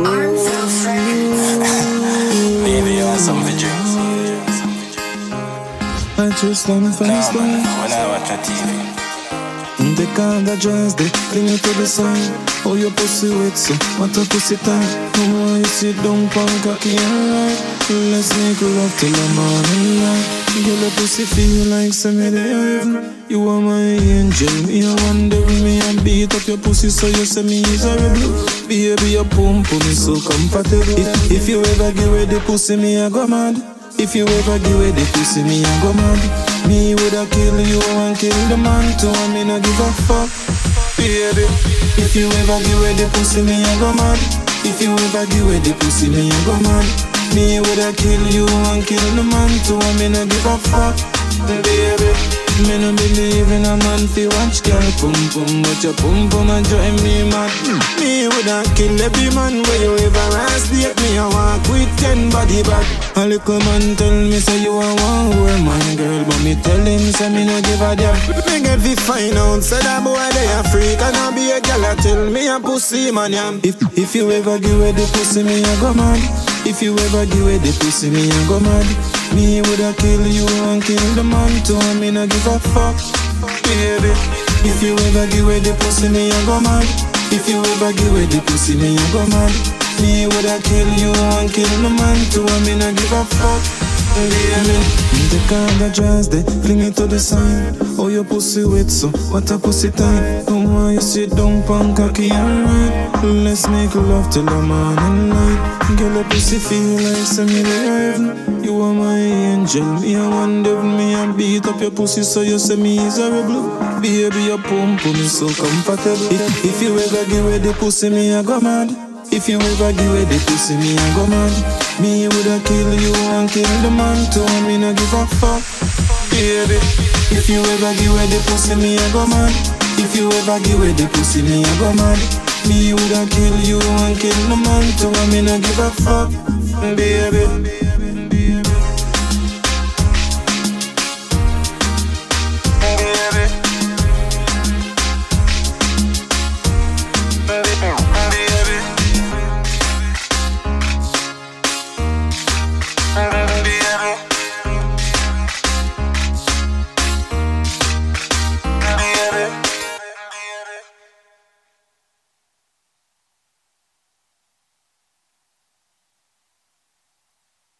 Maybe you want some for drinks. I just wanna Nah, face man, when I watch the TV. Take all the dress, they fling it to the side. Oh, your pussy wet, so what a pussy tight. Come on, oh, you sit down, punk cocky and right. Let's make love till the morning light. Girl, your pussy feel like of the heaven. You are my angel, me a wonder me and beat up your pussy so you say me is horrible. Baby, your pump pum is so comfortable. If, if you ever give away the pussy, me I go mad. If you ever give away the pussy, me I go mad. Me woulda kill you and kill the man too, and me no give a fuck, baby. If you ever give away the pussy, me I go mad. If you ever give away the pussy, me I go mad. Me woulda kill you and kill the man too, and me no give a fuck, baby. Me no believe in a man fi watch girl pum pum, but your pum pum a drive me mad. Me woulda kill every man where you ever ask me walk with ten body bag. A little man tell me say you a one whore man girl, but me tell him say me no give a damn. Me get fi find out say that boy they a freak and I be a gal a tell me a pussy man yam. If if you ever give away the pussy me a go mad. If you ever give away the pussy me a go mad. Me woulda kill you and kill the man too, me no give a fuck, baby. If you ever give away the pussy, me a go mad. If you ever give away the pussy, me a go mad. Me woulda kill you and kill the man too, and me no give a fuck, baby. Take all the dress, they fling it to the side. Oh, your pussy wet, so what a pussy tight. Come on, you sit down, punk cocky and right. Let's make love till the morning light. Girl, your pussy feel like in the heaven. You are my angel, me a one devil, me a beat up your pussy, so you say me is horrible. Baby, your pum pum is so comfortable. If, if you ever give away the pussy, me a go mad. If you ever give away the pussy, me a go mad. Me woulda kill you and kill the man too, me no give a fuck, baby. If you ever give away the pussy, me a go mad. If you ever give away the pussy, me a go mad. Me woulda kill you and kill the man too, me no give a fuck, baby.